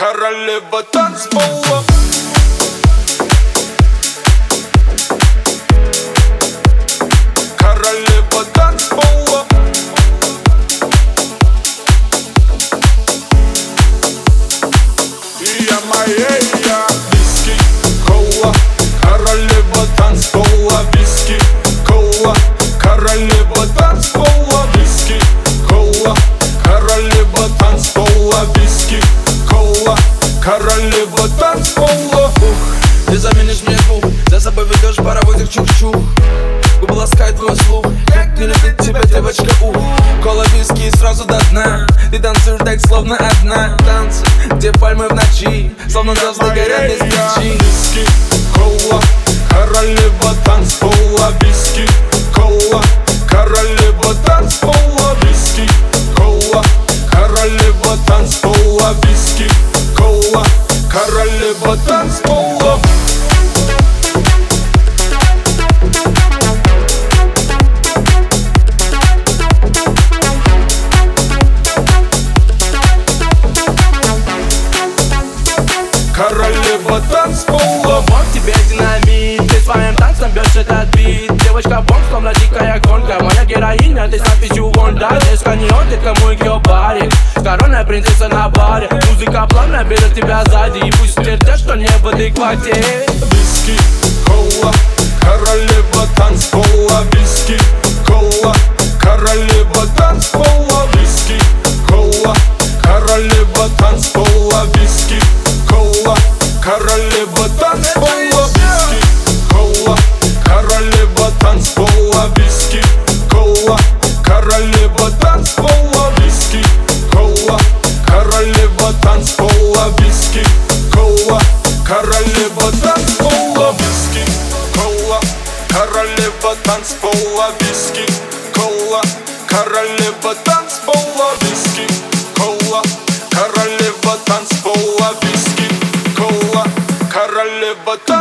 Королева танцпола чух-чух Губы ласкает твой слух. Как не любит тебя девочка, ух Кола виски сразу до дна. Ты танцуешь так, словно одна. Танцы, где пальмы в ночи Словно звезды горят без свечи Виски, кола Королева танцпола Виски, кола Королева танцпола Виски, кола Королева танцпола Виски, кола Королева танцпола Вот тебе динамит? Ты своим танцем бьешь этот бит. Девочка бомб, словно дикая гонка. Моя героиня, ты с надписью Гонда Здесь каньон, ты кому ее барик Коронная принцесса на баре. Музыка плавно берет тебя сзади. И пусть твердят, что не в адеквате. Виски, кола Королева танцпола. Виски, кола Королева танцпола танцпола Виски, кола, королева танцпола Виски, кола, королева танцпола Виски, кола, королева танцпола Виски, кола, королева танцпола Виски, кола, королева танцпола Виски, кола, королева танцпола Виски, кола, королева танцпола